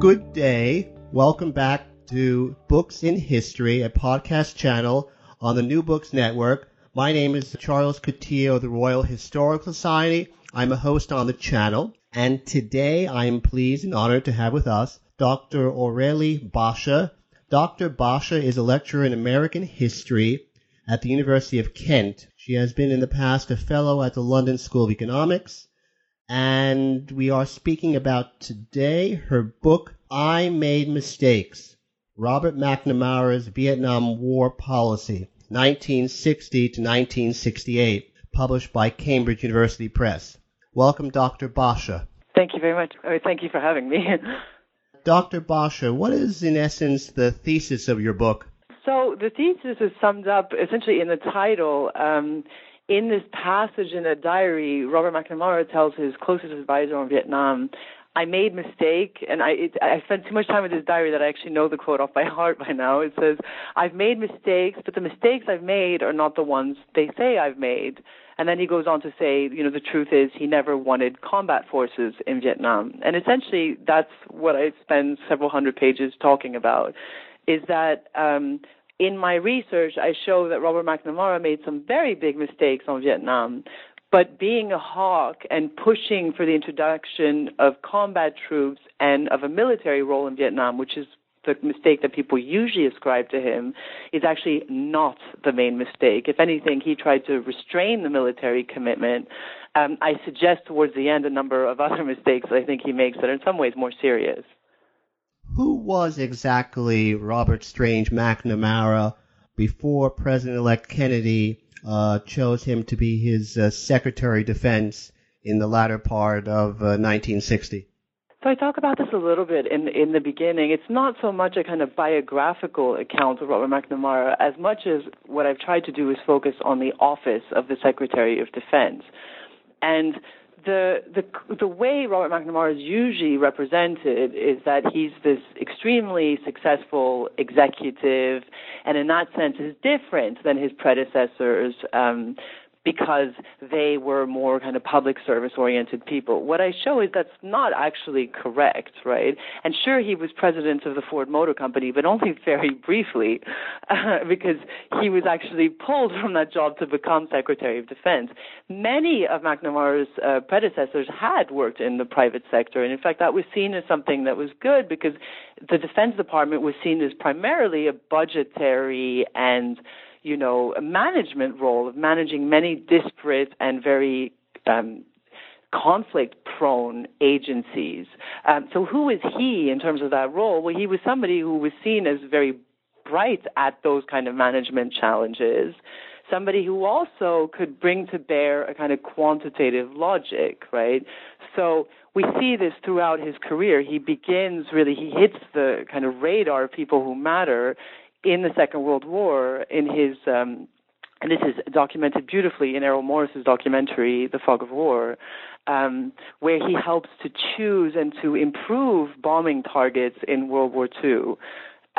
Good day. Welcome back to Books in History, a podcast channel on the New Books Network. My name is Charles Coutinho of the Royal Historical Society. I'm a host on the channel, and today I am pleased and honored to have with us Dr. Aurélie Basha. Dr. Basha is a lecturer in American history at the University of Kent. She has been in the past a fellow at the London School of Economics, and we are speaking about today her book, I Made Mistakes Robert McNamara's Vietnam War Policy, 1960 to 1968, published by Cambridge University Press. Welcome, Dr. Basha. Thank you very much. Oh, thank you for having me. Dr. Basha, what is in essence the thesis of your book? So the thesis is summed up essentially in the title. Um, in this passage in a diary, Robert McNamara tells his closest advisor on Vietnam, I made mistake, and I it, I spent too much time with this diary that I actually know the quote off by heart by now. It says, "I've made mistakes, but the mistakes I've made are not the ones they say I've made." And then he goes on to say, you know, the truth is he never wanted combat forces in Vietnam, and essentially that's what I spend several hundred pages talking about, is that um, in my research, I show that Robert McNamara made some very big mistakes on Vietnam. But being a hawk and pushing for the introduction of combat troops and of a military role in Vietnam, which is the mistake that people usually ascribe to him, is actually not the main mistake. If anything, he tried to restrain the military commitment. Um, I suggest towards the end a number of other mistakes that I think he makes that are in some ways more serious who was exactly Robert Strange McNamara before President-elect Kennedy uh, chose him to be his uh, Secretary of Defense in the latter part of uh, 1960? So I talk about this a little bit in in the beginning. It's not so much a kind of biographical account of Robert McNamara as much as what I've tried to do is focus on the office of the Secretary of Defense. And the the the way Robert McNamara is usually represented is that he's this extremely successful executive, and in that sense is different than his predecessors. Um, because they were more kind of public service oriented people. What I show is that's not actually correct, right? And sure, he was president of the Ford Motor Company, but only very briefly, uh, because he was actually pulled from that job to become Secretary of Defense. Many of McNamara's uh, predecessors had worked in the private sector, and in fact, that was seen as something that was good because the Defense Department was seen as primarily a budgetary and you know, a management role of managing many disparate and very um, conflict prone agencies. Um, so, who is he in terms of that role? Well, he was somebody who was seen as very bright at those kind of management challenges. Somebody who also could bring to bear a kind of quantitative logic, right? So we see this throughout his career. He begins really, he hits the kind of radar of people who matter in the Second World War in his um, and this is documented beautifully in Errol Morris's documentary, The Fog of War, um, where he helps to choose and to improve bombing targets in World War II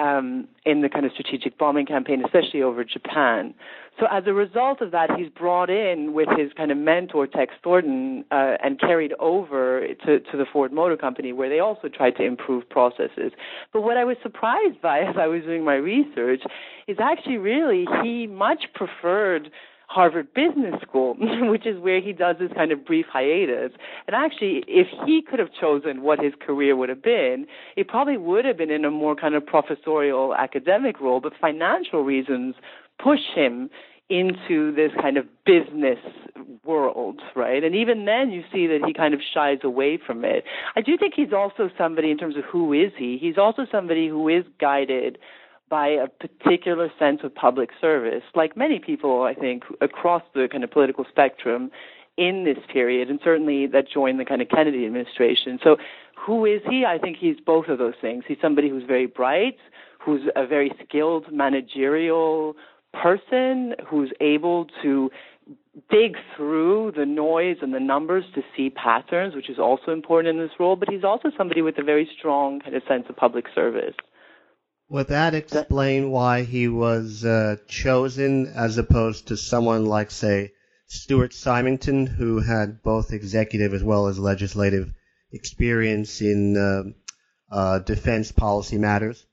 um, in the kind of strategic bombing campaign, especially over Japan. So as a result of that, he's brought in with his kind of mentor Tex Thornton uh, and carried over to, to the Ford Motor Company, where they also tried to improve processes. But what I was surprised by as I was doing my research is actually really he much preferred Harvard Business School, which is where he does this kind of brief hiatus. And actually, if he could have chosen what his career would have been, it probably would have been in a more kind of professorial academic role, but financial reasons push him into this kind of business world, right? And even then you see that he kind of shies away from it. I do think he's also somebody in terms of who is he? He's also somebody who is guided by a particular sense of public service. Like many people, I think, across the kind of political spectrum in this period, and certainly that joined the kind of Kennedy administration. So, who is he? I think he's both of those things. He's somebody who's very bright, who's a very skilled managerial person, who's able to dig through the noise and the numbers to see patterns, which is also important in this role. But he's also somebody with a very strong kind of sense of public service. Would that explain why he was uh, chosen as opposed to someone like, say, Stuart Symington, who had both executive as well as legislative experience in uh, uh, defense policy matters?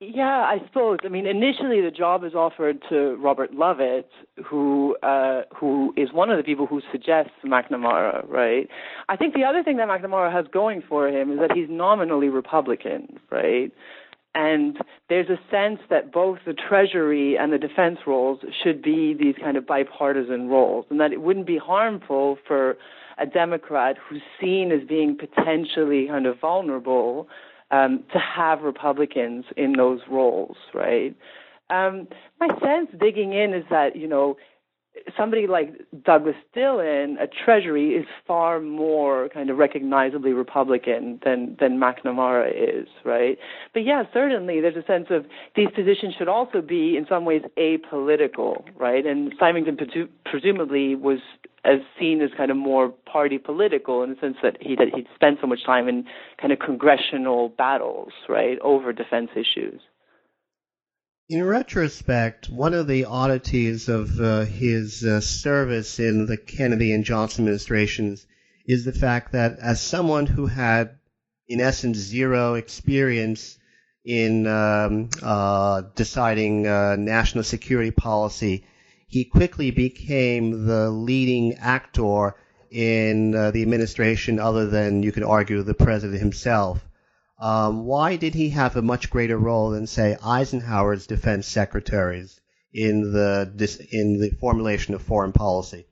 Yeah, I suppose. I mean, initially the job is offered to Robert Lovett, who uh, who is one of the people who suggests McNamara, right? I think the other thing that McNamara has going for him is that he's nominally Republican, right? And there's a sense that both the Treasury and the defense roles should be these kind of bipartisan roles, and that it wouldn't be harmful for a Democrat who's seen as being potentially kind of vulnerable um, to have Republicans in those roles, right? Um, my sense digging in is that, you know, somebody like Douglas Dillon at Treasury is far more kind of recognizably Republican than than McNamara is, right? But yeah, certainly there's a sense of these positions should also be in some ways apolitical, right? And Symington presu- presumably was as seen as kind of more party political in the sense that he that he'd spent so much time in kind of congressional battles, right, over defense issues. In retrospect, one of the oddities of uh, his uh, service in the Kennedy and Johnson administrations is the fact that as someone who had, in essence, zero experience in um, uh, deciding uh, national security policy, he quickly became the leading actor in uh, the administration, other than you could argue the president himself. Um, why did he have a much greater role than, say, Eisenhower's defense secretaries in the in the formulation of foreign policy?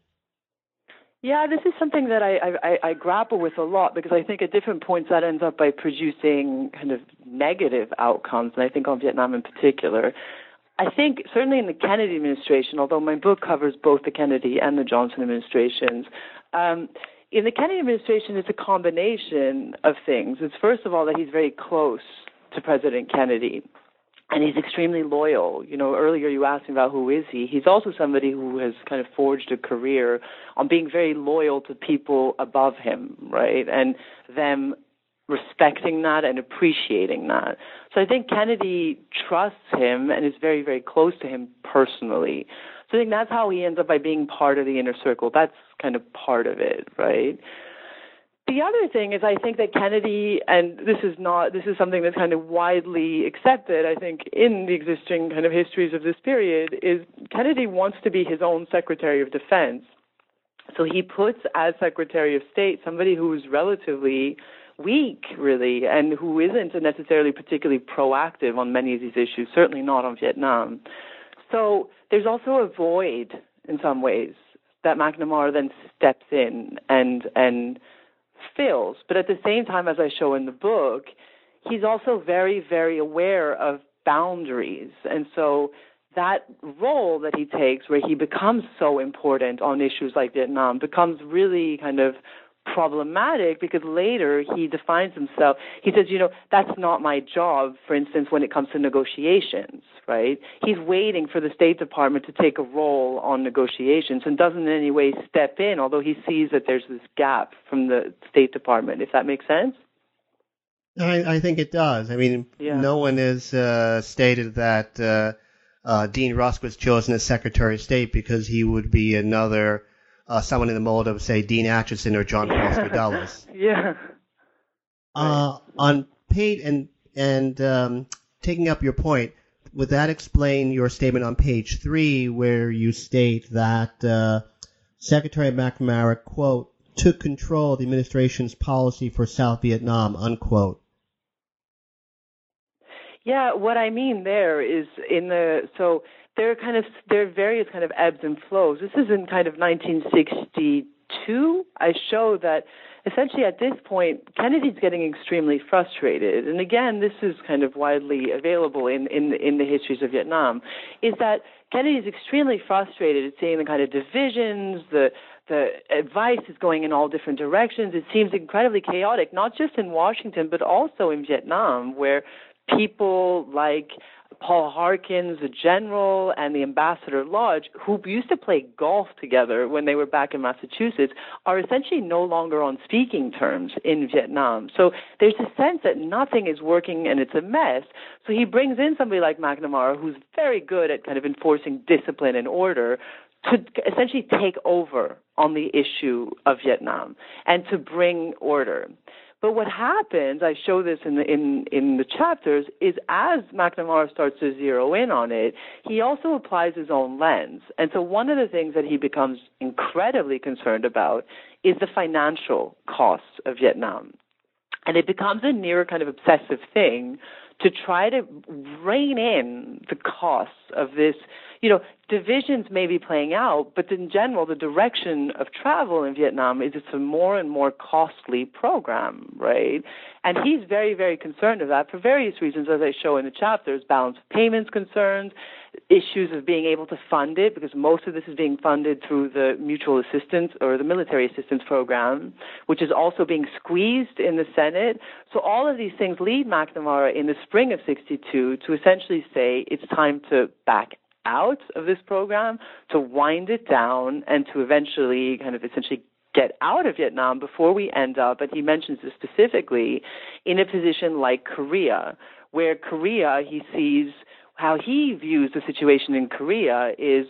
Yeah, this is something that I, I, I grapple with a lot because I think at different points that ends up by producing kind of negative outcomes, and I think on Vietnam in particular. I think certainly in the Kennedy administration, although my book covers both the Kennedy and the Johnson administrations, um, in the Kennedy administration, it's a combination of things. It's first of all that he's very close to President Kennedy, and he's extremely loyal. You know, earlier you asked me about who is he. He's also somebody who has kind of forged a career on being very loyal to people above him, right, and them respecting that and appreciating that. So I think Kennedy trusts him and is very, very close to him personally. So I think that's how he ends up by being part of the inner circle. That's kind of part of it, right? The other thing is I think that Kennedy and this is not this is something that's kind of widely accepted I think in the existing kind of histories of this period is Kennedy wants to be his own Secretary of Defense. So he puts as Secretary of State somebody who's relatively weak, really, and who isn't necessarily particularly proactive on many of these issues, certainly not on Vietnam. So there's also a void in some ways that McNamara then steps in and and fills. But at the same time, as I show in the book, he's also very, very aware of boundaries. And so that role that he takes, where he becomes so important on issues like Vietnam, becomes really kind of problematic because later he defines himself. He says, you know, that's not my job, for instance, when it comes to negotiations, right? He's waiting for the State Department to take a role on negotiations and doesn't in any way step in, although he sees that there's this gap from the State Department, if that makes sense. I, I think it does. I mean, yeah. no one has uh, stated that uh, uh, Dean Rusk was chosen as Secretary of State because he would be another uh, someone in the mold of, say, Dean Acheson or John Foster Dulles. Yeah. Uh, on page and and um, taking up your point, would that explain your statement on page three, where you state that uh, Secretary McNamara quote took control of the administration's policy for South Vietnam unquote? Yeah, what I mean there is in the so there are kind of there are various kind of ebbs and flows. This is in kind of 1962. I show that essentially at this point Kennedy's getting extremely frustrated, and again, this is kind of widely available in in in the histories of Vietnam. Is that Kennedy's extremely frustrated at seeing the kind of divisions, the the advice is going in all different directions. It seems incredibly chaotic, not just in Washington, but also in Vietnam, where people like Paul Harkins, the general, and the ambassador Lodge, who used to play golf together when they were back in Massachusetts, are essentially no longer on speaking terms in Vietnam. So there's a sense that nothing is working and it's a mess. So he brings in somebody like McNamara, who's very good at kind of enforcing discipline and order, to essentially take over on the issue of Vietnam and to bring order. But what happens, I show this in the in in the chapters, is as McNamara starts to zero in on it, he also applies his own lens. And so one of the things that he becomes incredibly concerned about is the financial costs of Vietnam. And it becomes a near kind of obsessive thing to try to rein in the costs of this you know, divisions may be playing out, but in general, the direction of travel in Vietnam is it's a more and more costly program, right? And he's very, very concerned of that for various reasons, as I show in the chapters, balance of payments concerns, issues of being able to fund it, because most of this is being funded through the mutual assistance or the military assistance program, which is also being squeezed in the Senate. So all of these things lead McNamara in the spring of 62 to essentially say it's time to back out of this program, to wind it down, and to eventually kind of essentially get out of Vietnam before we end up, and he mentions this specifically, in a position like Korea, where Korea, he sees how he views the situation in Korea is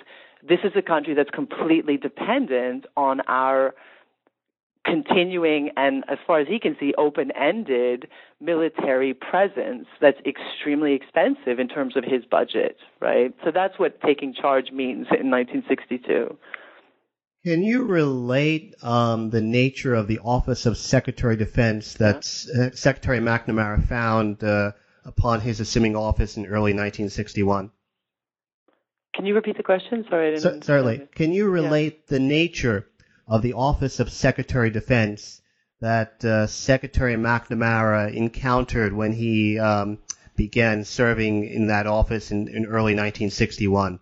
this is a country that's completely dependent on our continuing and, as far as he can see, open ended military presence that's extremely expensive in terms of his budget, right? So that's what taking charge means in 1962. Can you relate um, the nature of the Office of Secretary of Defense that uh, Secretary McNamara found uh, upon his assuming office in early 1961? Can you repeat the question? Sorry, I didn't. C- certainly. Can you relate yeah. the nature of the Office of Secretary of Defense that uh, Secretary McNamara encountered when he um, began serving in that office in, in early 1961.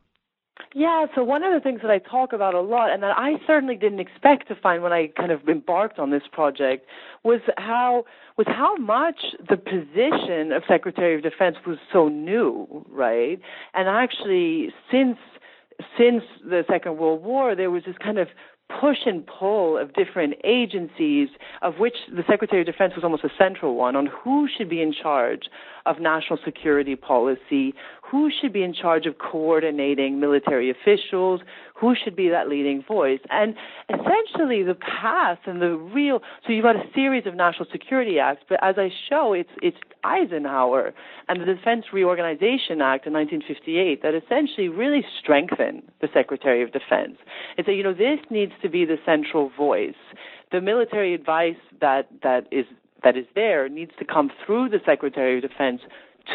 Yeah, so one of the things that I talk about a lot, and that I certainly didn't expect to find when I kind of embarked on this project, was how was how much the position of Secretary of Defense was so new, right? And actually, since since the Second World War, there was this kind of push and pull of different agencies, of which the Secretary of Defense was almost a central one, on who should be in charge of national security policy, who should be in charge of coordinating military officials, who should be that leading voice. And essentially, the path and the real so you've got a series of national security acts, but as I show, it's it's Eisenhower and the Defense Reorganization Act in 1958 that essentially really strengthen the Secretary of Defense and say, you know, this needs to be the central voice. The military advice that that is that is there needs to come through the Secretary of Defense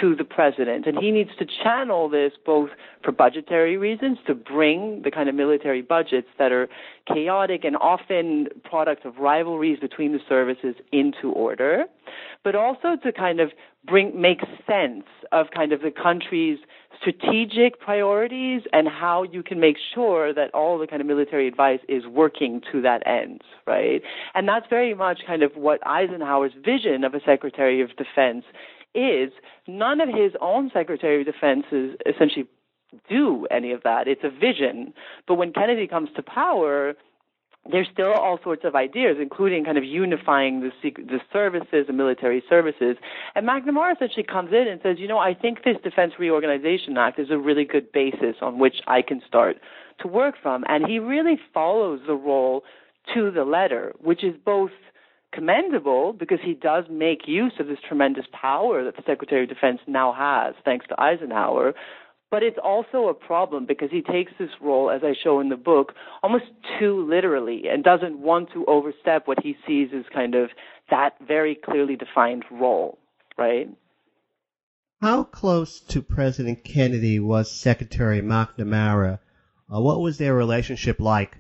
to the president. And he needs to channel this both for budgetary reasons, to bring the kind of military budgets that are chaotic and often products of rivalries between the services into order, but also to kind of bring make sense of kind of the country's strategic priorities and how you can make sure that all the kind of military advice is working to that end, right? And that's very much kind of what Eisenhower's vision of a Secretary of Defense is none of his own Secretary of Defenses essentially do any of that. It's a vision. But when Kennedy comes to power, there's still all sorts of ideas, including kind of unifying the, the services, the military services. And McNamara essentially comes in and says, you know, I think this Defense Reorganization Act is a really good basis on which I can start to work from. And he really follows the role to the letter, which is both – commendable because he does make use of this tremendous power that the Secretary of Defense now has, thanks to Eisenhower. But it's also a problem because he takes this role, as I show in the book, almost too literally and doesn't want to overstep what he sees as kind of that very clearly defined role, right? How close to President Kennedy was Secretary McNamara? Uh, what was their relationship like?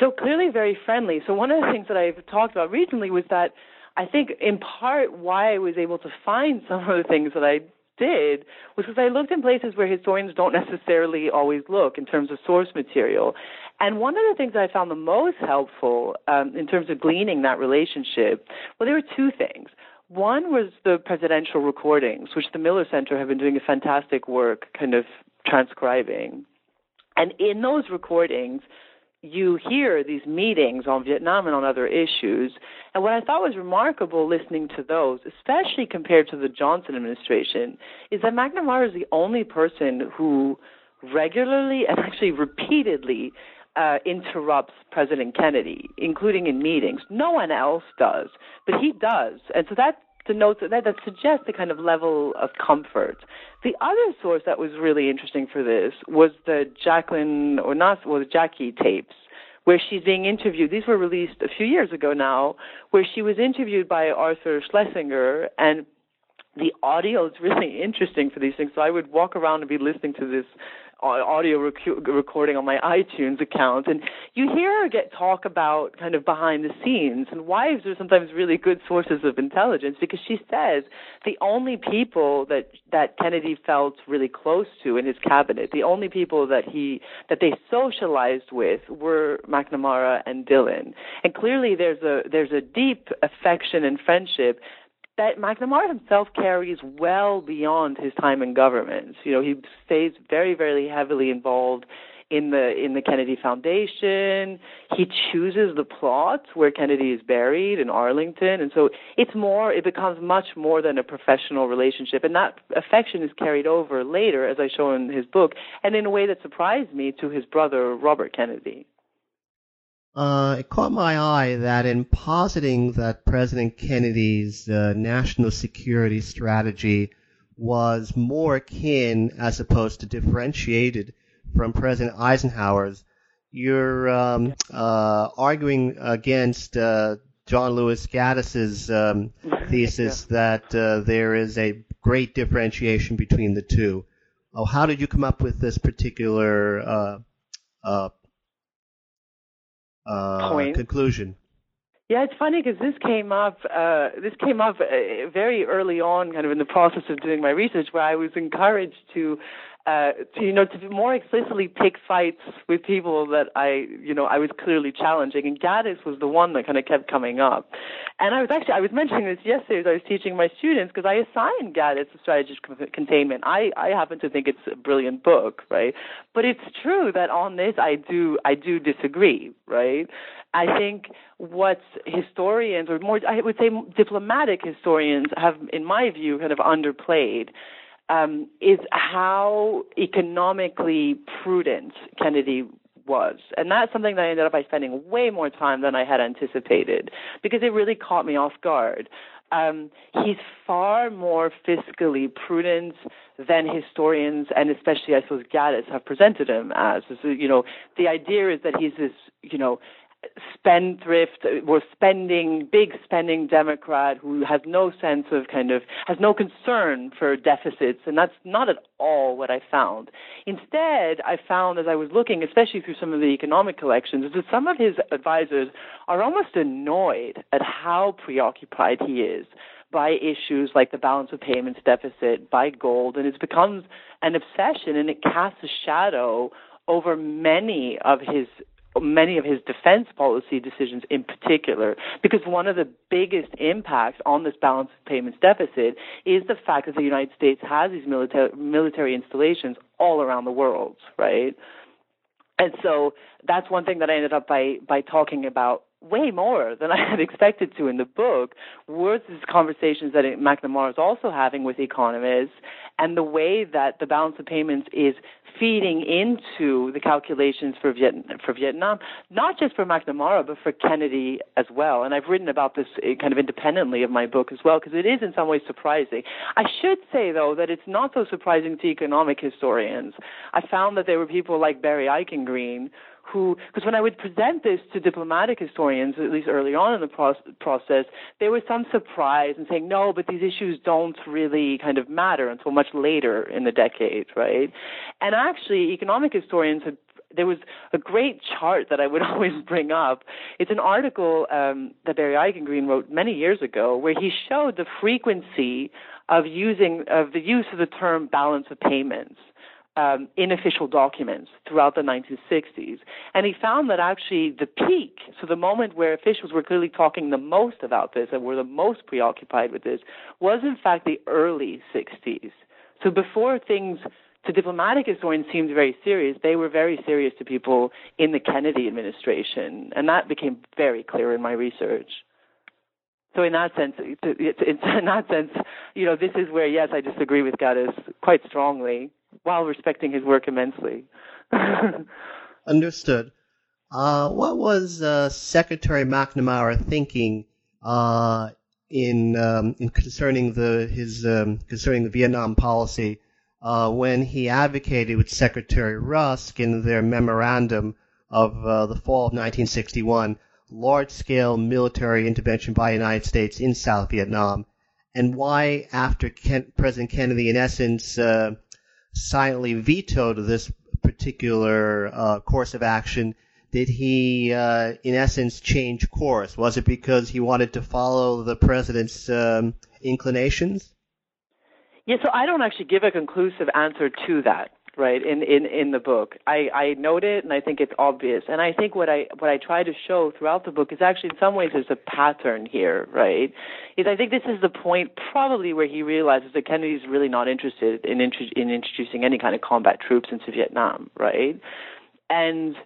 So clearly very friendly. So one of the things that I've talked about recently was that I think in part why I was able to find some of the things that I did was because I looked in places where historians don't necessarily always look in terms of source material. And one of the things I found the most helpful um, in terms of gleaning that relationship, well, there were two things. One was the presidential recordings, which the Miller Center have been doing a fantastic work kind of transcribing. And in those recordings, you hear these meetings on Vietnam and on other issues. And what I thought was remarkable listening to those, especially compared to the Johnson administration, is that McNamara is the only person who regularly and actually repeatedly uh, interrupts President Kennedy, including in meetings. No one else does, but he does. And so that denotes that that suggests a kind of level of comfort. The other source that was really interesting for this was the Jacqueline or not well the Jackie tapes where she's being interviewed. These were released a few years ago now, where she was interviewed by Arthur Schlesinger and the audio is really interesting for these things. So I would walk around and be listening to this audio rec- recording on my iTunes account, and you hear her get talk about kind of behind the scenes. And wives are sometimes really good sources of intelligence because she says the only people that that Kennedy felt really close to in his cabinet, the only people that he that they socialized with were McNamara and Dillon. And clearly, there's a there's a deep affection and friendship that McNamara himself carries well beyond his time in government. You know, he stays very, very heavily involved in the in the Kennedy Foundation. He chooses the plot where Kennedy is buried in Arlington, and so it's more. It becomes much more than a professional relationship, and that affection is carried over later, as I show in his book, and in a way that surprised me to his brother Robert Kennedy. Uh, it caught my eye that in positing that President Kennedy's uh, national security strategy was more akin as opposed to differentiated from President Eisenhower's, you're um, uh, arguing against uh, John Lewis Gaddis's um, thesis yeah. that uh, there is a great differentiation between the two. Oh, how did you come up with this particular uh, Point. conclusion. Yeah, it's funny because this came up. Uh, this came up uh, very early on, kind of in the process of doing my research, where I was encouraged to uh, you know to more explicitly pick fights with people that I you know I was clearly challenging, and Gaddis was the one that kind of kept coming up. And I was actually I was mentioning this yesterday as I was teaching my students because I assigned Gaddis a strategic containment. I I happen to think it's a brilliant book, right? But it's true that on this I do I do disagree, right? I think what historians, or more, I would say diplomatic historians, have, in my view, kind of underplayed um, is how economically prudent Kennedy was. And that's something that I ended up by spending way more time than I had anticipated because it really caught me off guard. Um, he's far more fiscally prudent than historians and especially I suppose Gaddis have presented him as. So, you know, the idea is that he's this, you know, spendthrift, was spending, big spending Democrat who has no sense of kind of, has no concern for deficits, and that's not at all what I found. Instead, I found as I was looking, especially through some of the economic collections, that some of his advisors are almost annoyed at how preoccupied he is by issues like the balance of payments deficit, by gold, and it becomes an obsession and it casts a shadow over many of his many of his defense policy decisions in particular, because one of the biggest impacts on this balance of payments deficit is the fact that the United States has these military military installations all around the world, right? And so that's one thing that I ended up by by talking about way more than I had expected to in the book were these conversations that McNamara is also having with economists and the way that the balance of payments is feeding into the calculations for, Viet- for Vietnam, not just for McNamara, but for Kennedy as well. And I've written about this eh, kind of independently of my book as well, because it is in some ways surprising. I should say, though, that it's not so surprising to economic historians. I found that there were people like Barry Eichengreen who, because when I would present this to diplomatic historians, at least early on in the pro- process, there was some surprise in saying, no, but these issues don't really kind of matter until much later in the decade, right? And actually, economic historians had there was a great chart that I would always bring up. It's an article um, that Barry Eichengreen wrote many years ago, where he showed the frequency of using of the use of the term balance of payments um, in official documents throughout the 1960s. And he found that actually the peak, so the moment where officials were clearly talking the most about this and were the most preoccupied with this, was in fact the early 60s. So before things to diplomatic historians seemed very serious, they were very serious to people in the Kennedy administration. And that became very clear in my research. So in that sense, it's, in that sense, you know, this is where yes, I disagree with Gaddis quite strongly, while respecting his work immensely. Understood. Uh, what was uh, Secretary McNamara thinking uh, in um, in concerning the his um, concerning the Vietnam policy uh, when he advocated with Secretary Rusk in their memorandum of uh, the fall of 1961 large-scale military intervention by the United States in South Vietnam, and why, after Ken- President Kennedy, in essence, uh, silently vetoed this particular uh, course of action, did he, uh, in essence, change course? Was it because he wanted to follow the president's um, inclinations? Yeah, so I don't actually give a conclusive answer to that right in in in the book. I i note it and i think it's obvious. And i think what i what i try to show throughout the book is actually in some ways there's a pattern here right? Is i think this is the point probably where he realizes that kennedy's really not interested in in introducing any kind of combat troops into vietnam right? And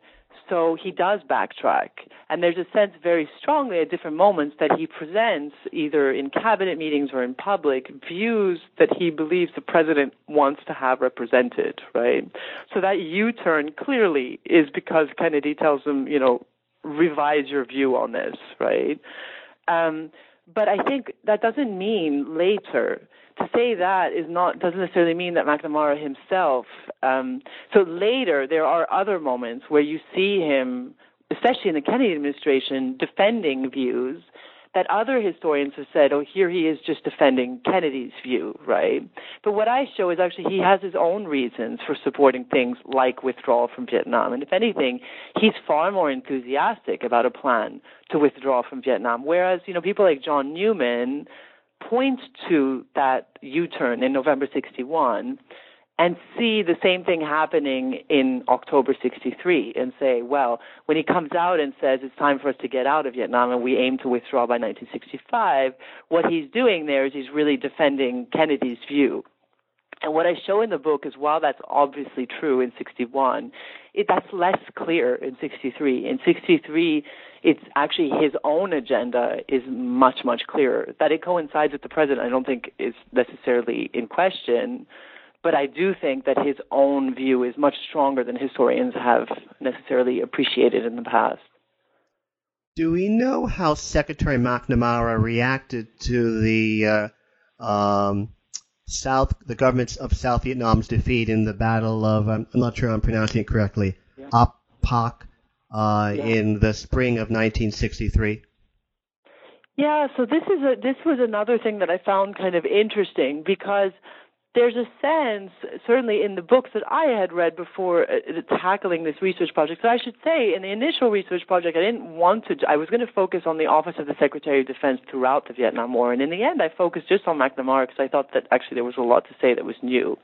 so he does backtrack. And there's a sense very strongly at different moments that he presents, either in cabinet meetings or in public, views that he believes the president wants to have represented, right? So that U turn clearly is because Kennedy tells him, you know, revise your view on this, right? Um, but I think that doesn't mean later to say that is not doesn't necessarily mean that McNamara himself. Um, so later, there are other moments where you see him, especially in the Kennedy administration, defending views that other historians have said, oh, here he is just defending Kennedy's view, right? But what I show is actually he has his own reasons for supporting things like withdrawal from Vietnam. And if anything, he's far more enthusiastic about a plan to withdraw from Vietnam. Whereas, you know, people like John Newman point to that U-turn in November 61 and see the same thing happening in October 63 and say, well, when he comes out and says it's time for us to get out of Vietnam and we aim to withdraw by 1965, what he's doing there is he's really defending Kennedy's view. And what I show in the book is while that's obviously true in 61, it, that's less clear in 63. In 63, it's actually his own agenda is much, much clearer. That it coincides with the president, I don't think is necessarily in question. But I do think that his own view is much stronger than historians have necessarily appreciated in the past. Do we know how Secretary McNamara reacted to the uh, um, South, the governments of South Vietnam's defeat in the Battle of, I'm, I'm not sure I'm pronouncing it correctly, yeah. Ap Bac uh, yeah. in the spring of 1963? Yeah, so this is a this was another thing that I found kind of interesting because there's a sense, certainly in the books that I had read before uh, tackling this research project. So I should say, in the initial research project, I didn't want to. I was going to focus on the Office of the Secretary of Defense throughout the Vietnam War, and in the end, I focused just on McNamara because I thought that actually there was a lot to say that was new.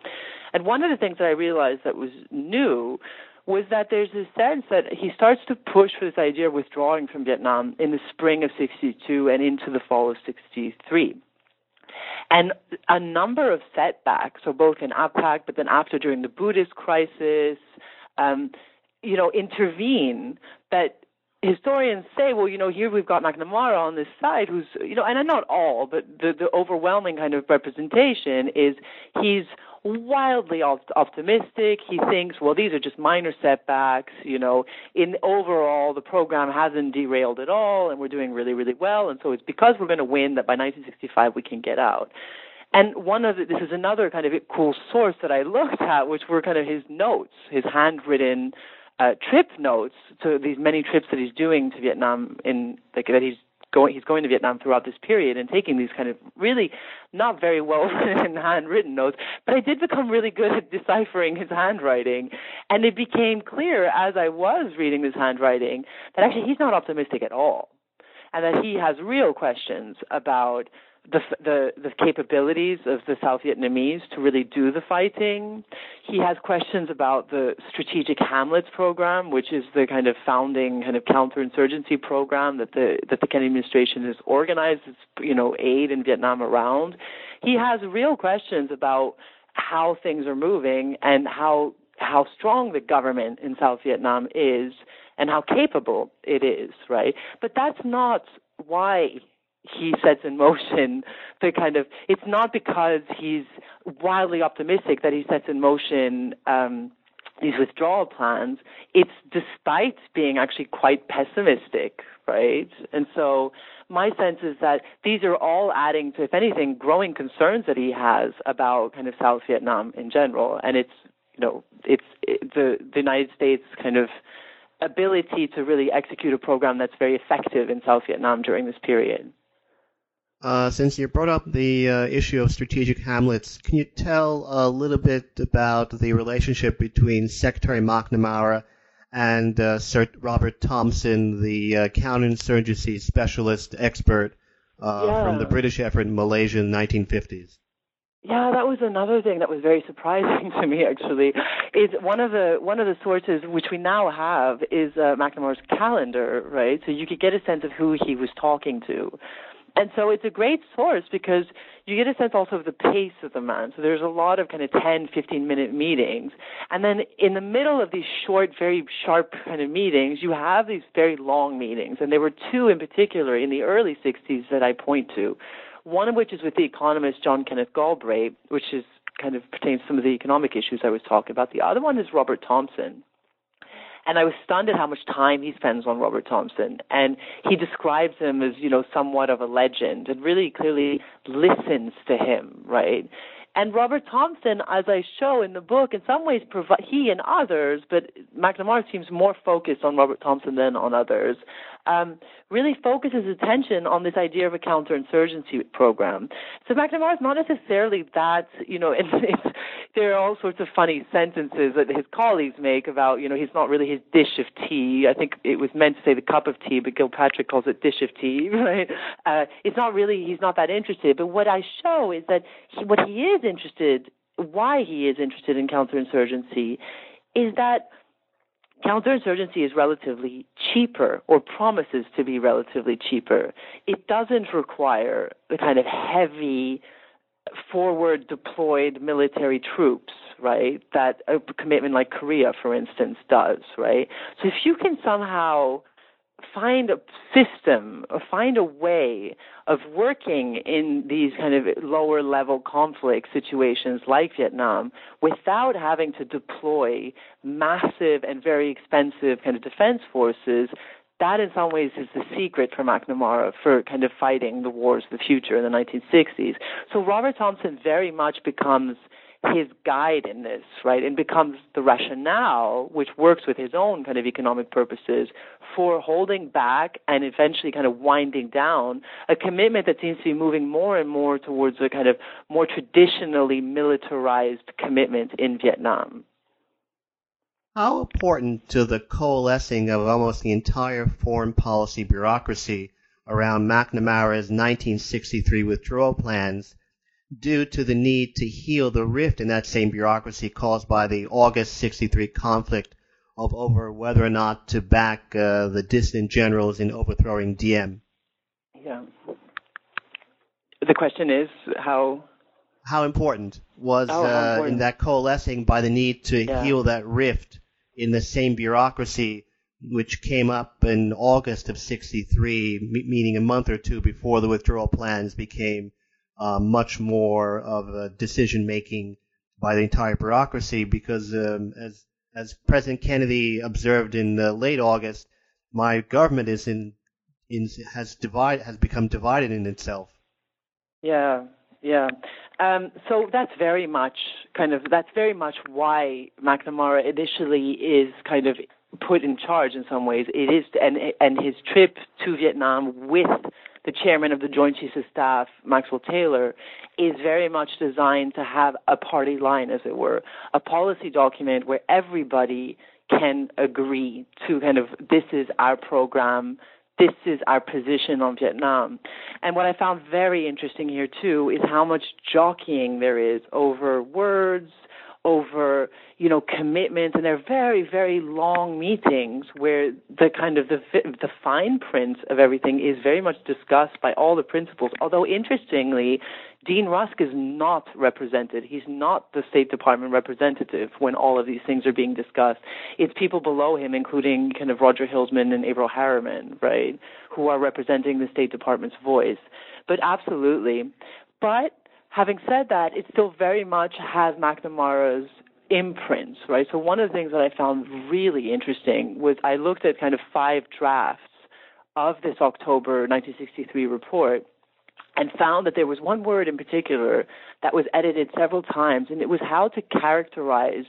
And one of the things that I realized that was new was that there's a sense that he starts to push for this idea of withdrawing from Vietnam in the spring of 62 and into the fall of 63. And a number of setbacks, so both in Ap Bac, but then after during the Buddhist crisis, um, you know, intervene that historians say, well, you know, here we've got McNamara on this side who's, you know, and not all, but the, the overwhelming kind of representation is he's wildly optimistic. He thinks, well, these are just minor setbacks. You know, in overall, the program hasn't derailed at all, and we're doing really, really well. And so it's because we're going to win that by 1965 we can get out. And one of the, this is another kind of cool source that I looked at, which were kind of his notes, his handwritten uh, trip notes to these many trips that he's doing to Vietnam in like that he's going he's going to Vietnam throughout this period and taking these kind of really not very well written handwritten notes. But I did become really good at deciphering his handwriting, and it became clear as I was reading this handwriting that actually he's not optimistic at all. and that he has real questions about the, the the capabilities of the South Vietnamese to really do the fighting. He has questions about the strategic Hamlets program, which is the kind of founding kind of counterinsurgency program that the that the Kennedy administration has organized its you know aid in Vietnam around. He has real questions about how things are moving and how how strong the government in South Vietnam is and how capable it is, right? But that's not why he sets in motion the kind of it's not because he's wildly optimistic that he sets in motion um, these withdrawal plans. It's despite being actually quite pessimistic right? And so my sense is that these are all adding to if anything growing concerns that he has about kind of south vietnam in general. And it's you know it's it, the the united states kind of ability to really execute a program that's very effective in south vietnam during this period uh, since you brought up the uh, issue of strategic hamlets, can you tell a little bit about the relationship between Secretary McNamara and uh, Sir Robert Thompson, the uh, counterinsurgency specialist expert uh, yeah. from the British effort in Malaysia in the 1950s? Yeah, that was another thing that was very surprising to me. Actually, is one of the one of the sources which we now have is uh, McNamara's calendar, right? So you could get a sense of who he was talking to. And so it's a great source because you get a sense also of the pace of the man. So there's a lot of kind of 10, 15 minute meetings. And then in the middle of these short, very sharp kind of meetings, you have these very long meetings. And there were two in particular in the early 60s that I point to. One of which is with the economist John Kenneth Galbraith, which is kind of pertains to some of the economic issues I was talking about. The other one is Robert Thompson. And I was stunned at how much time he spends on Robert Thompson. And he describes him as, you know, somewhat of a legend and really clearly listens to him, right? And Robert Thompson, as I show in the book, in some ways, provi- he and others, but McNamara seems more focused on Robert Thompson than on others, um, really focuses attention on this idea of a counterinsurgency program. So McNamara is not necessarily that, you know, it's, it's, there are all sorts of funny sentences that his colleagues make about, you know, he's not really his dish of tea. I think it was meant to say the cup of tea, but Gilpatric calls it dish of tea, right? Uh, it's not really, he's not that interested. But what I show is that he, what he is interested, why he is interested in counterinsurgency, is that counterinsurgency is relatively cheaper or promises to be relatively cheaper. It doesn't require the kind of heavy forward deployed military troops, right? That a commitment like Korea, for instance, does, right? So if you can somehow find a system or find a way of working in these kind of lower level conflict situations like Vietnam without having to deploy massive and very expensive kind of defense forces that in some ways is the secret for McNamara for kind of fighting the wars of the future in the 1960s. So Robert Thompson very much becomes his guide in this, right, and becomes the rationale, which works with his own kind of economic purposes, for holding back and eventually kind of winding down a commitment that seems to be moving more and more towards a kind of more traditionally militarized commitment in Vietnam. How important to the coalescing of almost the entire foreign policy bureaucracy around McNamara's 1963 withdrawal plans due to the need to heal the rift in that same bureaucracy caused by the August 63 conflict of over whether or not to back uh, the dissident generals in overthrowing Diem. Yeah. The question is how. How important was oh, how uh, in that coalescing by the need to yeah. heal that rift in the same bureaucracy which came up in August of 63, meaning a month or two before the withdrawal plans became uh, much more of a decision making by the entire bureaucracy because um, as as President Kennedy observed in uh, late August, my government is in, in has divide has become divided in itself. Yeah, yeah. Um, so that's very much kind of that's very much why McNamara initially is kind of put in charge in some ways. It is and and his trip to Vietnam with the chairman of the Joint Chiefs of Staff, Maxwell Taylor, is very much designed to have a party line, as it were, a policy document where everybody can agree to kind of this is our program, this is our position on Vietnam. And what I found very interesting here too is how much jockeying there is over words, over you know commitment, and they're very very long meetings where the kind of the the fine print of everything is very much discussed by all the principals. Although interestingly, Dean Rusk is not represented. He's not the State Department representative when all of these things are being discussed. It's people below him, including kind of Roger Hilsman and Averell Harriman, right, who are representing the State Department's voice. But absolutely. But having said that, it still very much has McNamara's imprints, right? So one of the things that I found really interesting was I looked at kind of five drafts of this October 1963 report and found that there was one word in particular that was edited several times, and it was how to characterize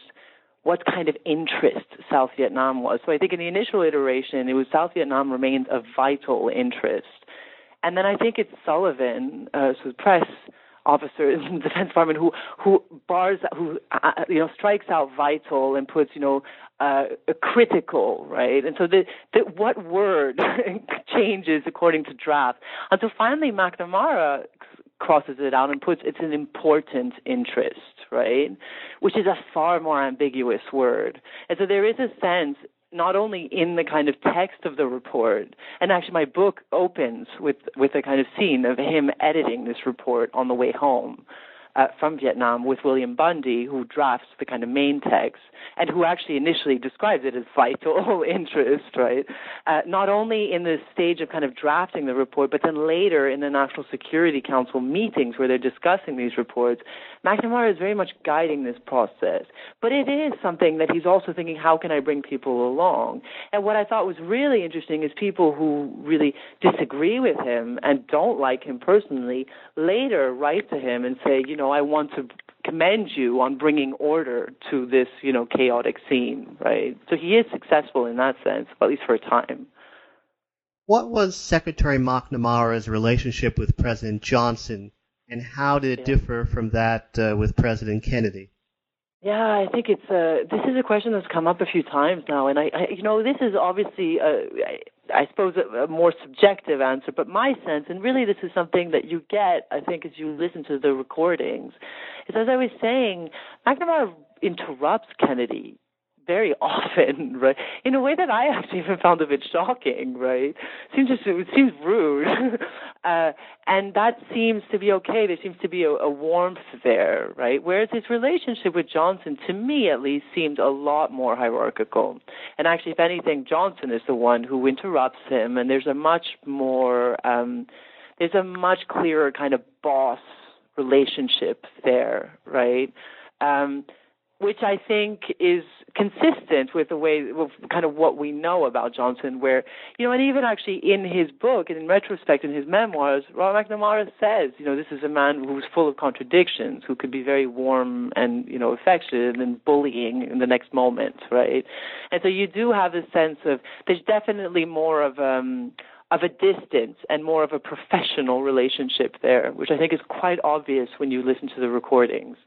what kind of interest South Vietnam was. So I think in the initial iteration, it was South Vietnam remains a vital interest. And then I think it's Sullivan, uh, so press officer in the Defense Department who who bars who uh, you know strikes out vital and puts you know uh, critical right? And so the, the what word changes according to draft? Until finally McNamara crosses it out and puts it's an important interest right? Which is a far more ambiguous word. And so there is a sense not only in the kind of text of the report, and actually my book opens with with a kind of scene of him editing this report on the way home uh, from Vietnam with William Bundy, who drafts the kind of main text and who actually initially describes it as vital interest, right? Uh, not only in the stage of kind of drafting the report, but then later in the National Security Council meetings where they're discussing these reports, McNamara is very much guiding this process. But it is something that he's also thinking, how can I bring people along? And what I thought was really interesting is people who really disagree with him and don't like him personally later write to him and say, you know, I want to commend you on bringing order to this, you know, chaotic scene, right? So he is successful in that sense, at least for a time. What was Secretary McNamara's relationship with President Johnson, and how did it yeah. differ from that uh, with President Kennedy? Yeah, I think it's a. Uh, this is a question that's come up a few times now, and I, I you know, this is obviously, a, I suppose, a, a more subjective answer. But my sense, and really, this is something that you get, I think, as you listen to the recordings, is as I was saying, McNamara interrupts Kennedy very often, right? In a way that I actually even found a bit shocking, right? Seems just it seems rude, uh, and that seems to be okay. There seems to be a, a warmth there, right? Whereas his relationship with Johnson, to me at least, seemed a lot more hierarchical. And actually, if anything, Johnson is the one who interrupts him, and there's a much more, um, there's a much clearer kind of boss relationship there, right? Um, which I think is consistent with the way, with kind of what we know about Johnson, where, you know, and even actually in his book, and in retrospect, in his memoirs, Robert McNamara says, you know, this is a man who's full of contradictions, who could be very warm and, you know, affectionate and bullying in the next moment, right? And so you do have a sense of, there's definitely more of, um, of a distance and more of a professional relationship there, which I think is quite obvious when you listen to the recordings.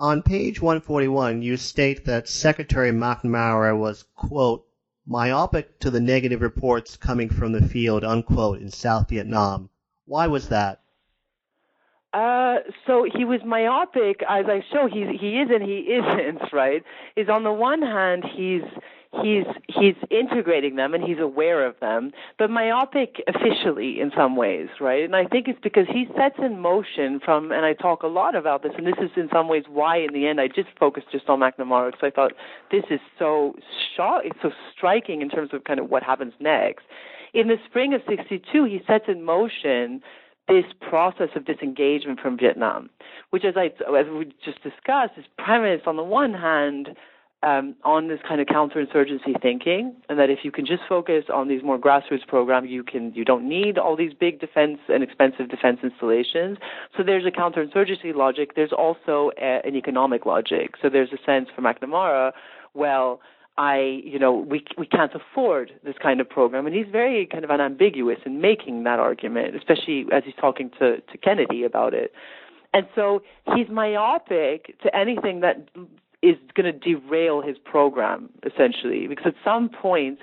On page 141, you state that Secretary McNamara was, quote, myopic to the negative reports coming from the field, unquote, in South Vietnam. Why was that? Uh, so he was myopic, as I show. He he is and he isn't. Right? Is on the one hand he's he's he's integrating them and he's aware of them, but myopic officially in some ways, right? And I think it's because he sets in motion from, and I talk a lot about this, and this is in some ways why in the end I just focused just on McNamara because I thought this is so shock, it's so striking in terms of kind of what happens next. In the spring of '62, he sets in motion this process of disengagement from Vietnam, which, as I as we just discussed, is premised on the one hand um, on this kind of counterinsurgency thinking, and that if you can just focus on these more grassroots programs, you can you don't need all these big defense and expensive defense installations. So there's a counterinsurgency logic. There's also a, an economic logic. So there's a sense for McNamara, well. I, you know, we we can't afford this kind of program, and he's very kind of unambiguous in making that argument, especially as he's talking to to Kennedy about it. And so he's myopic to anything that is going to derail his program essentially because at some point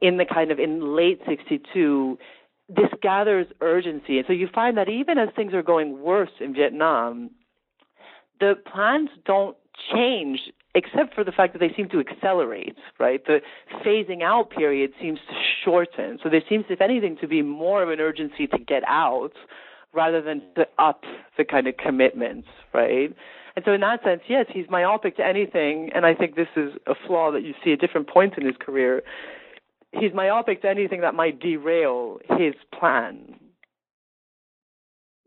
in the kind of in late 62 this gathers urgency. And so you find that even as things are going worse in Vietnam, the plans don't change except for the fact that they seem to accelerate, right? The phasing out period seems to shorten. So there seems, if anything, to be more of an urgency to get out rather than to up the kind of commitments, right? And so in that sense, yes, he's myopic to anything, and I think this is a flaw that you see at different points in his career he's myopic to anything that might derail his plan.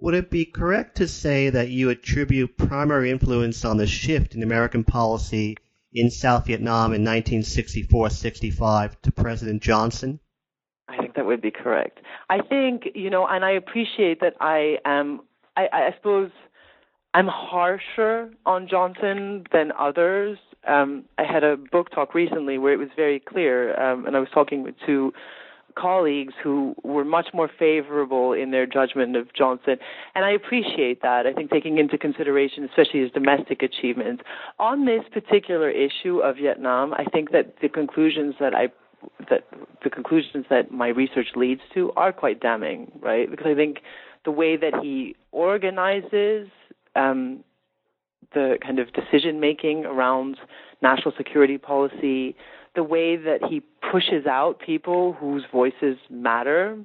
Would it be correct to say that you attribute primary influence on the shift in American policy in South Vietnam in 1964-65 to President Johnson? I think that would be correct. I think, you know, and I appreciate that I am, I, I suppose I'm harsher on Johnson than others um, I had a book talk recently where it was very clear, um, and I was talking with two colleagues who were much more favorable in their judgment of Johnson, and I appreciate that. I think taking into consideration, especially his domestic achievements on this particular issue of Vietnam, I think that the conclusions that I that the conclusions that my research leads to are quite damning, right? Because I think the way that he organizes um, the kind of decision making around national security policy, the way that he pushes out people whose voices matter,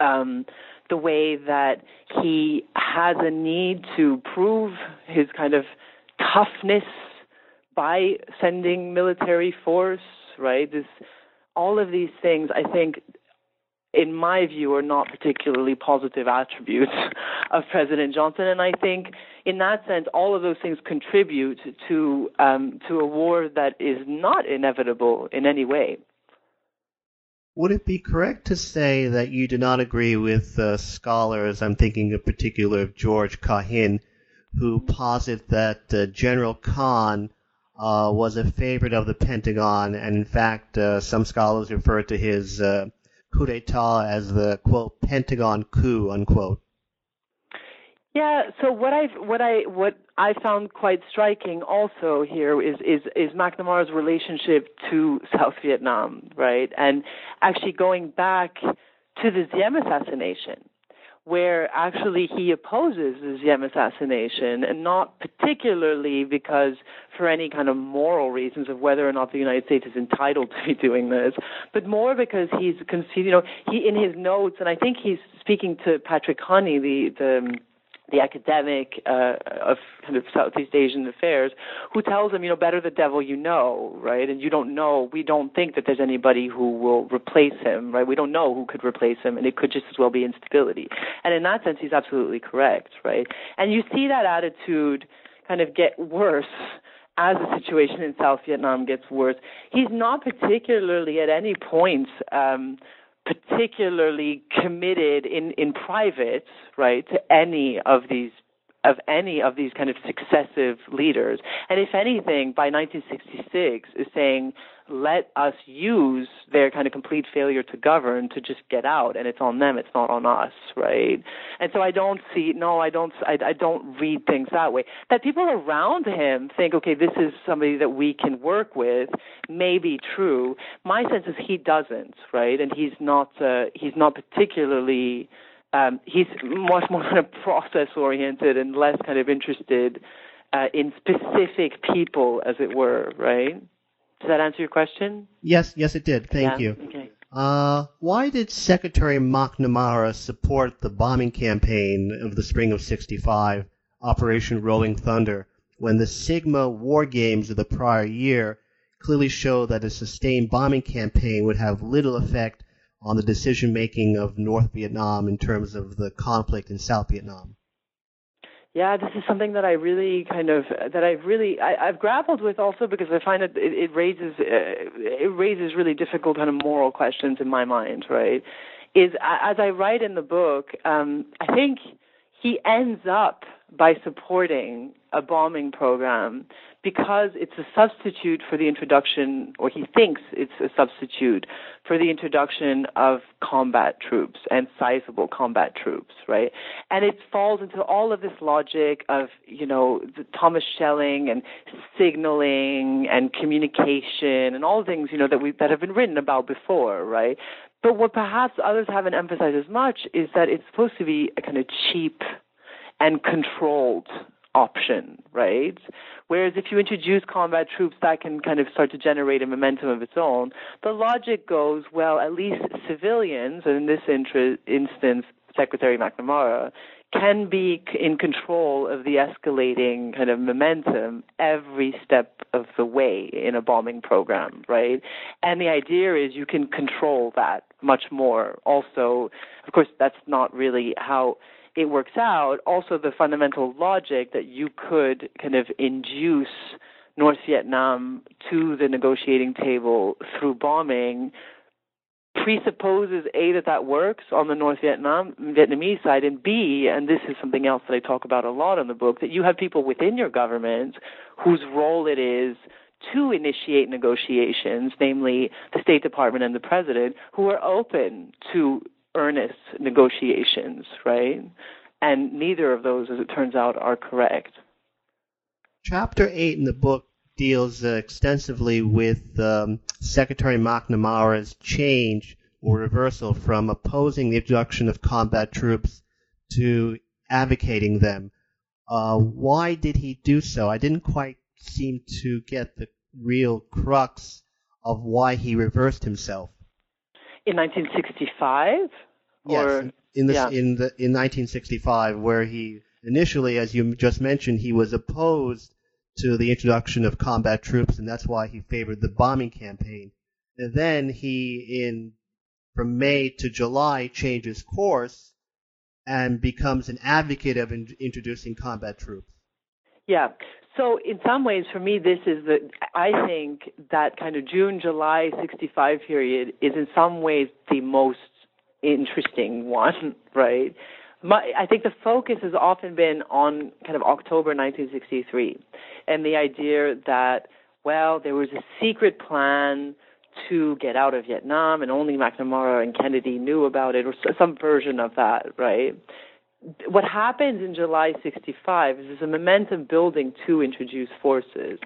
um, the way that he has a need to prove his kind of toughness by sending military force, right? This, all of these things, I think, in my view, are not particularly positive attributes of President Johnson. And I think, in that sense, all of those things contribute to um, to a war that is not inevitable in any way. Would it be correct to say that you do not agree with uh, scholars? I'm thinking in particular of George Kahin, who posit that uh, General Khanh uh, was a favorite of the Pentagon, and in fact, uh, some scholars refer to his uh, coup d'etat as the quote Pentagon coup unquote. Yeah. So what I what I what I found quite striking also here is is is McNamara's relationship to South Vietnam, right? And actually going back to the Diem assassination, where actually he opposes the Diem assassination, and not particularly because for any kind of moral reasons of whether or not the United States is entitled to be doing this, but more because he's, you know, he in his notes, and I think he's speaking to Patrick Honey, the the the academic uh, of kind of Southeast Asian affairs, who tells him, you know, better the devil you know, right? And you don't know, we don't think that there's anybody who will replace him, right? We don't know who could replace him, and it could just as well be instability. And in that sense, he's absolutely correct, right? And you see that attitude kind of get worse as the situation in South Vietnam gets worse. He's not particularly at any point. Um, particularly committed in in private, right, to any of these of any of these kind of successive leaders. And if anything, by 1966 is saying, let us use their kind of complete failure to govern to just get out, and it's on them, it's not on us, right? And so I don't see, no, I don't, I, I don't read things that way. That people around him think, okay, this is somebody that we can work with, may be true. My sense is he doesn't, right? And he's not, uh, he's not particularly um, he's much more kind of process oriented and less kind of interested uh, in specific people, as it were, right? Does that answer your question? Yes, yes, it did. Thank yeah? you. Okay. Uh, why did Secretary McNamara support the bombing campaign of the spring of 65, Operation Rolling Thunder, when the Sigma war games of the prior year clearly show that a sustained bombing campaign would have little effect on the decision making of North Vietnam in terms of the conflict in South Vietnam? Yeah, this is something that I really kind of that I've really I, have grappled with also because I find that it, it raises uh, it raises really difficult kind of moral questions in my mind. Right? Is as I write in the book, um, I think he ends up by supporting a bombing program because it's a substitute for the introduction, or he thinks it's a substitute for the introduction of combat troops and sizable combat troops, right? And it falls into all of this logic of, you know, the Thomas Schelling and signaling and communication and all things, you know, that we that have been written about before, right? But what perhaps others haven't emphasized as much is that it's supposed to be a kind of cheap and controlled option, right? Whereas if you introduce combat troops, that can kind of start to generate a momentum of its own. The logic goes, well, at least civilians, and in this instance, Secretary McNamara, can be in control of the escalating kind of momentum every step of the way in a bombing program, right? And the idea is you can control that much more. Also, of course, that's not really how it works out. Also, the fundamental logic that you could kind of induce North Vietnam to the negotiating table through bombing presupposes a that that works on the North Vietnam Vietnamese side, and b, and this is something else that I talk about a lot in the book, that you have people within your government whose role it is to initiate negotiations, namely the State Department and the President, who are open to earnest negotiations, right? And neither of those, as it turns out, are correct. Chapter 8 in the book deals uh, extensively with um, Secretary McNamara's change or reversal from opposing the introduction of combat troops to advocating them. Uh, why did he do so? I didn't quite seem to get the real crux of why he reversed himself. In 1965? Yes, or, in the, yeah. in the in 1965, where he initially, as you just mentioned, he was opposed to the introduction of combat troops, and that's why he favored the bombing campaign. And then he, in from May to July, changes course and becomes an advocate of in, introducing combat troops. Yeah. So in some ways, for me, this is the. I think that kind of June, July, '65 period is in some ways the most interesting one, right? My, I think the focus has often been on kind of October 1963 and the idea that, well, there was a secret plan to get out of Vietnam and only McNamara and Kennedy knew about it or some version of that, right? What happens in July 65 is there's a momentum building to introduce forces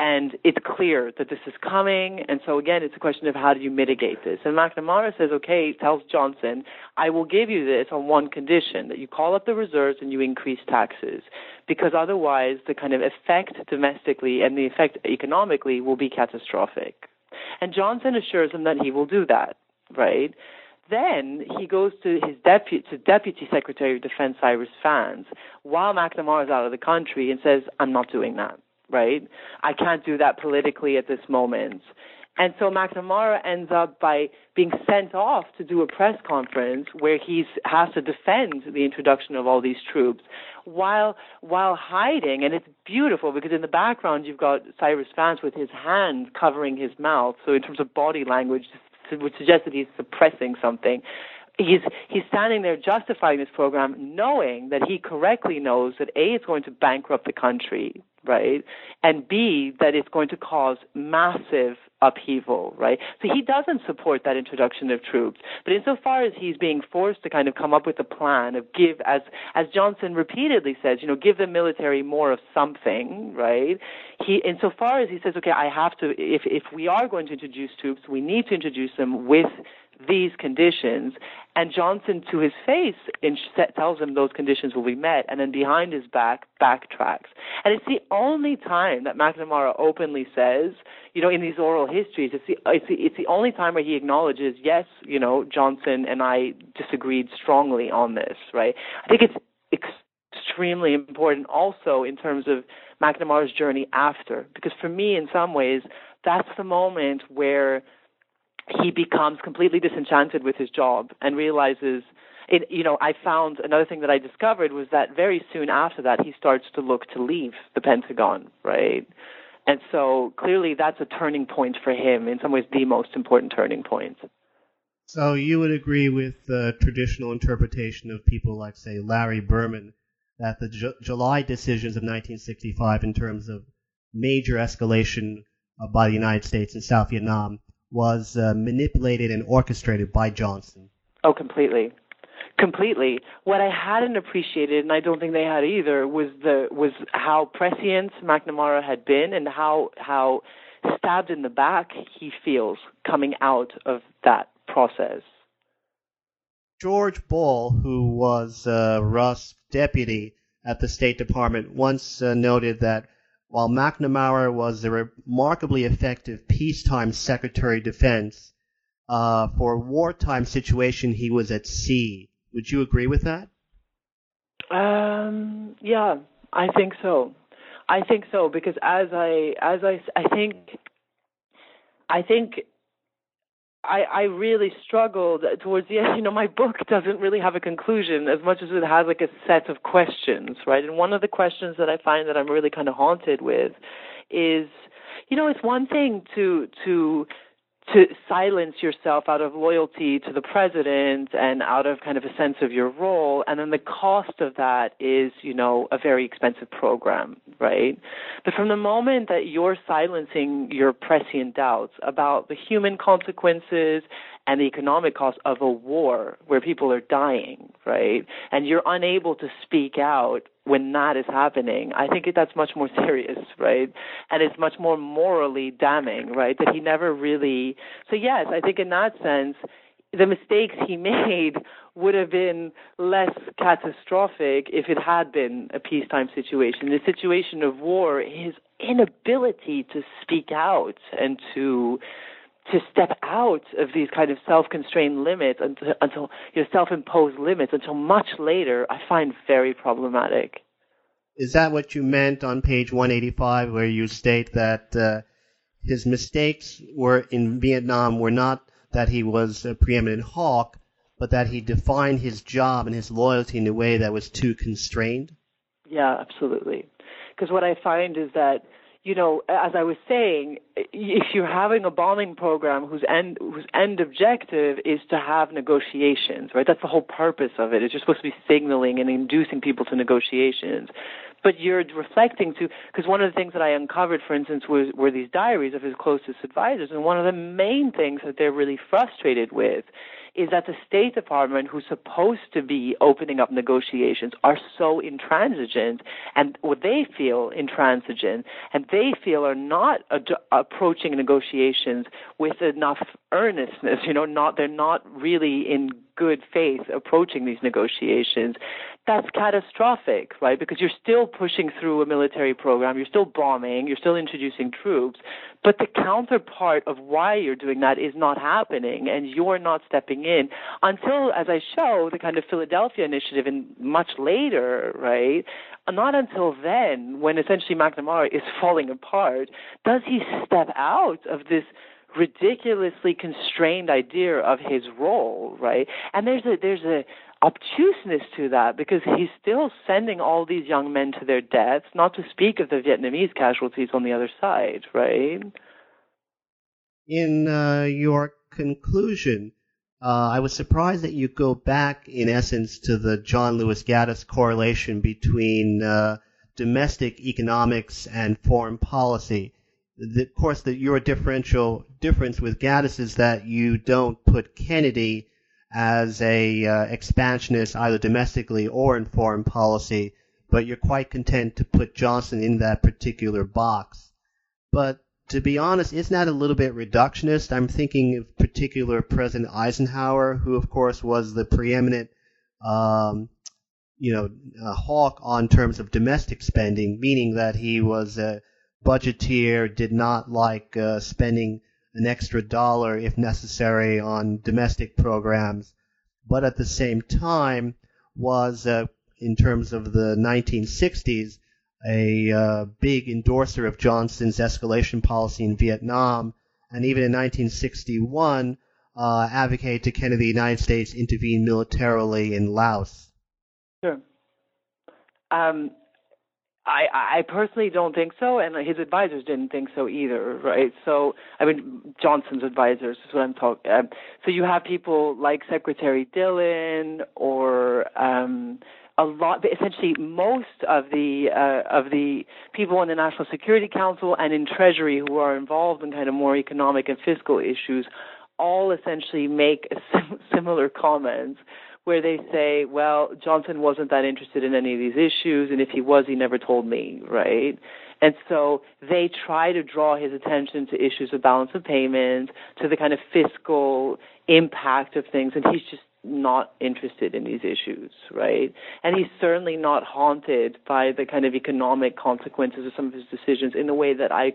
and it's clear that this is coming. And so again, it's a question of how do you mitigate this. And McNamara says, okay, tells Johnson, I will give you this on one condition that you call up the reserves and you increase taxes, because otherwise the kind of effect domestically and the effect economically will be catastrophic. And Johnson assures him that he will do that, right? Then he goes to his deputy, to Deputy Secretary of Defense Cyrus Vance while McNamara is out of the country and says, I'm not doing that right? I can't do that politically at this moment. And so McNamara ends up by being sent off to do a press conference where he has to defend the introduction of all these troops while while hiding. And it's beautiful because in the background you've got Cyrus Vance with his hand covering his mouth. So in terms of body language, would suggest that he's suppressing something he's he's standing there justifying this program, knowing that he correctly knows that a it's going to bankrupt the country, right, and b that it's going to cause massive upheaval, right. So he doesn't support that introduction of troops, but insofar as he's being forced to kind of come up with a plan of give as as Johnson repeatedly says, you know, give the military more of something, right. He insofar as he says, okay, I have to if if we are going to introduce troops, we need to introduce them with these conditions. And Johnson, to his face, tells him those conditions will be met, and then behind his back, backtracks. And it's the only time that McNamara openly says, you know, in these oral histories, it's the, it's the, it's the only time where he acknowledges, yes, you know, Johnson and I disagreed strongly on this, right? I think it's extremely important also in terms of McNamara's journey after, because for me, in some ways, that's the moment where he becomes completely disenchanted with his job and realizes it, you know, I found another thing that I discovered was that very soon after that, he starts to look to leave the Pentagon, right? And so clearly that's a turning point for him, in some ways, the most important turning point. So you would agree with the traditional interpretation of people like, say, Larry Berman, that the Ju- July decisions of 1965 in terms of major escalation uh, by the United States in South Vietnam was uh, manipulated and orchestrated by Johnson. Oh, completely. Completely. What I hadn't appreciated, and I don't think they had either, was the was how prescient McNamara had been, and how how stabbed in the back he feels coming out of that process. George Ball, who was uh, deputy at the State Department, once uh, noted that while McNamara was a remarkably effective peacetime Secretary of Defense, uh, for a wartime situation he was at sea. Would you agree with that? Um, yeah, I think so. I think so because as I as I I think I think I, I really struggled towards the end. You know, my book doesn't really have a conclusion as much as it has like a set of questions, right? And one of the questions that I find that I'm really kind of haunted with is, you know, it's one thing to to to silence yourself out of loyalty to the president and out of kind of a sense of your role. And then the cost of that is you know a very expensive program right? But from the moment that you're silencing your prescient doubts about the human consequences and the economic cost of a war where people are dying right and you're unable to speak out when that is happening, I think that's much more serious, right? And it's much more morally damning, right? That he never really. So yes, I think in that sense, the mistakes he made would have been less catastrophic if it had been a peacetime situation. The situation of war, his inability to speak out and to to step out of these kind of self-constrained limits until, until you know, self-imposed limits until much later, I find very problematic. Is that what you meant on page 185, where you state that uh, his mistakes were in Vietnam were not that he was a preeminent hawk, but that he defined his job and his loyalty in a way that was too constrained? Yeah, absolutely. Because what I find is that you know, as I was saying, if you're having a bombing program whose end whose end objective is to have negotiations, right? That's the whole purpose of it. It's just supposed to be signaling and inducing people to negotiations. But you're reflecting to because one of the things that I uncovered, for instance, was were these diaries of his closest advisors, and one of the main things that they're really frustrated with is that the State Department, who's supposed to be opening up negotiations, are so intransigent, and what they feel intransigent, and they feel are not ad- approaching negotiations with enough earnestness. You know, not they're not really in good faith approaching these negotiations, that's catastrophic, right? Because you're still pushing through a military program, you're still bombing, you're still introducing troops, but the counterpart of why you're doing that is not happening, and you're not stepping in until, as I show, the kind of Philadelphia initiative, and much later, right? Not until then, when essentially McNamara is falling apart, does he step out of this ridiculously constrained idea of his role, right? And there's a there's a obtuseness to that because he's still sending all these young men to their deaths, not to speak of the Vietnamese casualties on the other side, right? In uh, your conclusion, uh, I was surprised that you go back, in essence, to the John Lewis Gaddis correlation between uh, domestic economics and foreign policy the, of course, the, your differential difference with Gaddis is that you don't put Kennedy as a uh, expansionist either domestically or in foreign policy, but you're quite content to put Johnson in that particular box. But to be honest, isn't that a little bit reductionist? I'm thinking of particular President Eisenhower, who of course was the preeminent, um, you know, uh, hawk on terms of domestic spending, meaning that he was a budgeteer did not like uh, spending an extra dollar if necessary on domestic programs, but at the same time was, uh, in terms of the 1960s, a uh, big endorser of Johnson's escalation policy in Vietnam, and even in 1961 uh, advocated to Kennedy the United States intervene militarily in Laos. Sure. Um, I, I personally don't think so, and his advisors didn't think so either, right? So, I mean, Johnson's advisors is what I'm talking. Um, so you have people like Secretary Dillon or um, a lot, essentially most of the uh, of the people in the National Security Council and in Treasury who are involved in kind of more economic and fiscal issues, all essentially make sim- similar comments where they say, well, Johnson wasn't that interested in any of these issues, and if he was, he never told me, right? And so they try to draw his attention to issues of balance of payments, to the kind of fiscal impact of things, and he's just not interested in these issues, right? And he's certainly not haunted by the kind of economic consequences of some of his decisions in the way that I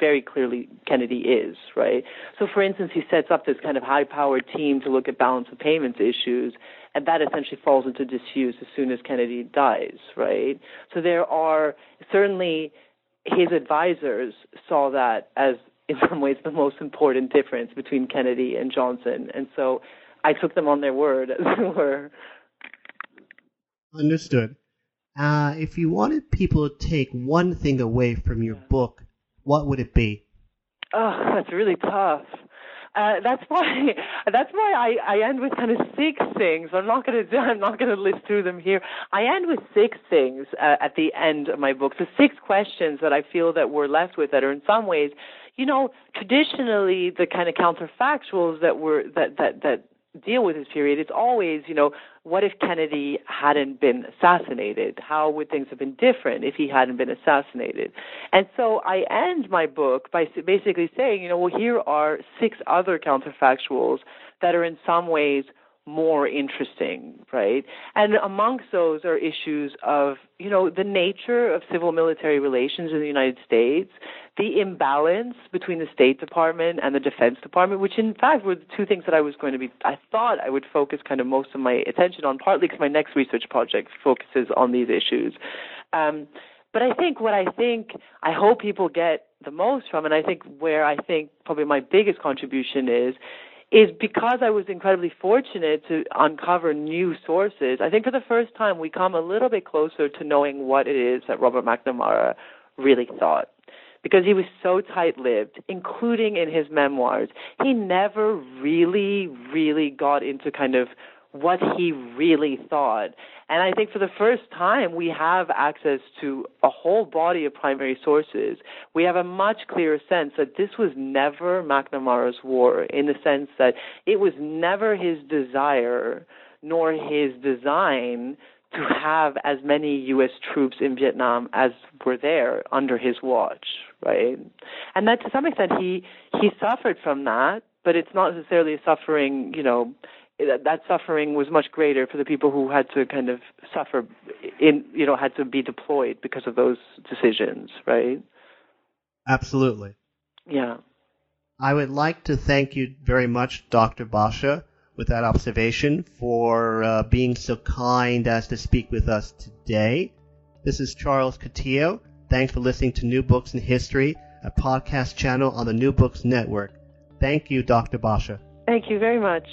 very clearly Kennedy is, right? So, for instance, he sets up this kind of high-powered team to look at balance of payments issues, and that essentially falls into disuse as soon as Kennedy dies, right? So there are certainly his advisors saw that as in some ways the most important difference between Kennedy and Johnson, and so I took them on their word, as it were. Understood. Uh, if you wanted people to take one thing away from your book, what would it be? Oh, that's really tough. Uh, that's why that's why I, I end with kind of six things. I'm not going to I'm not to list through them here. I end with six things uh, at the end of my book. So six questions that I feel that we're left with that are in some ways, you know, traditionally the kind of counterfactuals that were that that that deal with this period, it's always, you know, what if Kennedy hadn't been assassinated? How would things have been different if he hadn't been assassinated? And so I end my book by basically saying, you know, well, here are six other counterfactuals that are in some ways more interesting, right? And amongst those are issues of, you know, the nature of civil military relations in the United States, the imbalance between the State Department and the Defense Department, which in fact were the two things that I was going to be, I thought I would focus kind of most of my attention on, partly because my next research project focuses on these issues. Um, but I think what I think, I hope people get the most from, and I think where I think probably my biggest contribution is, is because I was incredibly fortunate to uncover new sources. I think for the first time we come a little bit closer to knowing what it is that Robert McNamara really thought. Because he was so tight lived, including in his memoirs. He never really, really got into kind of what he really thought. And I think for the first time, we have access to a whole body of primary sources. We have a much clearer sense that this was never McNamara's war, in the sense that it was never his desire nor his design to have as many U.S. troops in Vietnam as were there under his watch, right? And that to some extent he he suffered from that, but it's not necessarily suffering, you know, that suffering was much greater for the people who had to kind of suffer in you know had to be deployed because of those decisions right? Absolutely. Yeah. I would like to thank you very much dr basha with that observation for uh, being so kind as to speak with us today. This is charles Coutinho. thanks for listening to new books in history a podcast channel on the new books network. Thank you dr basha. Thank you very much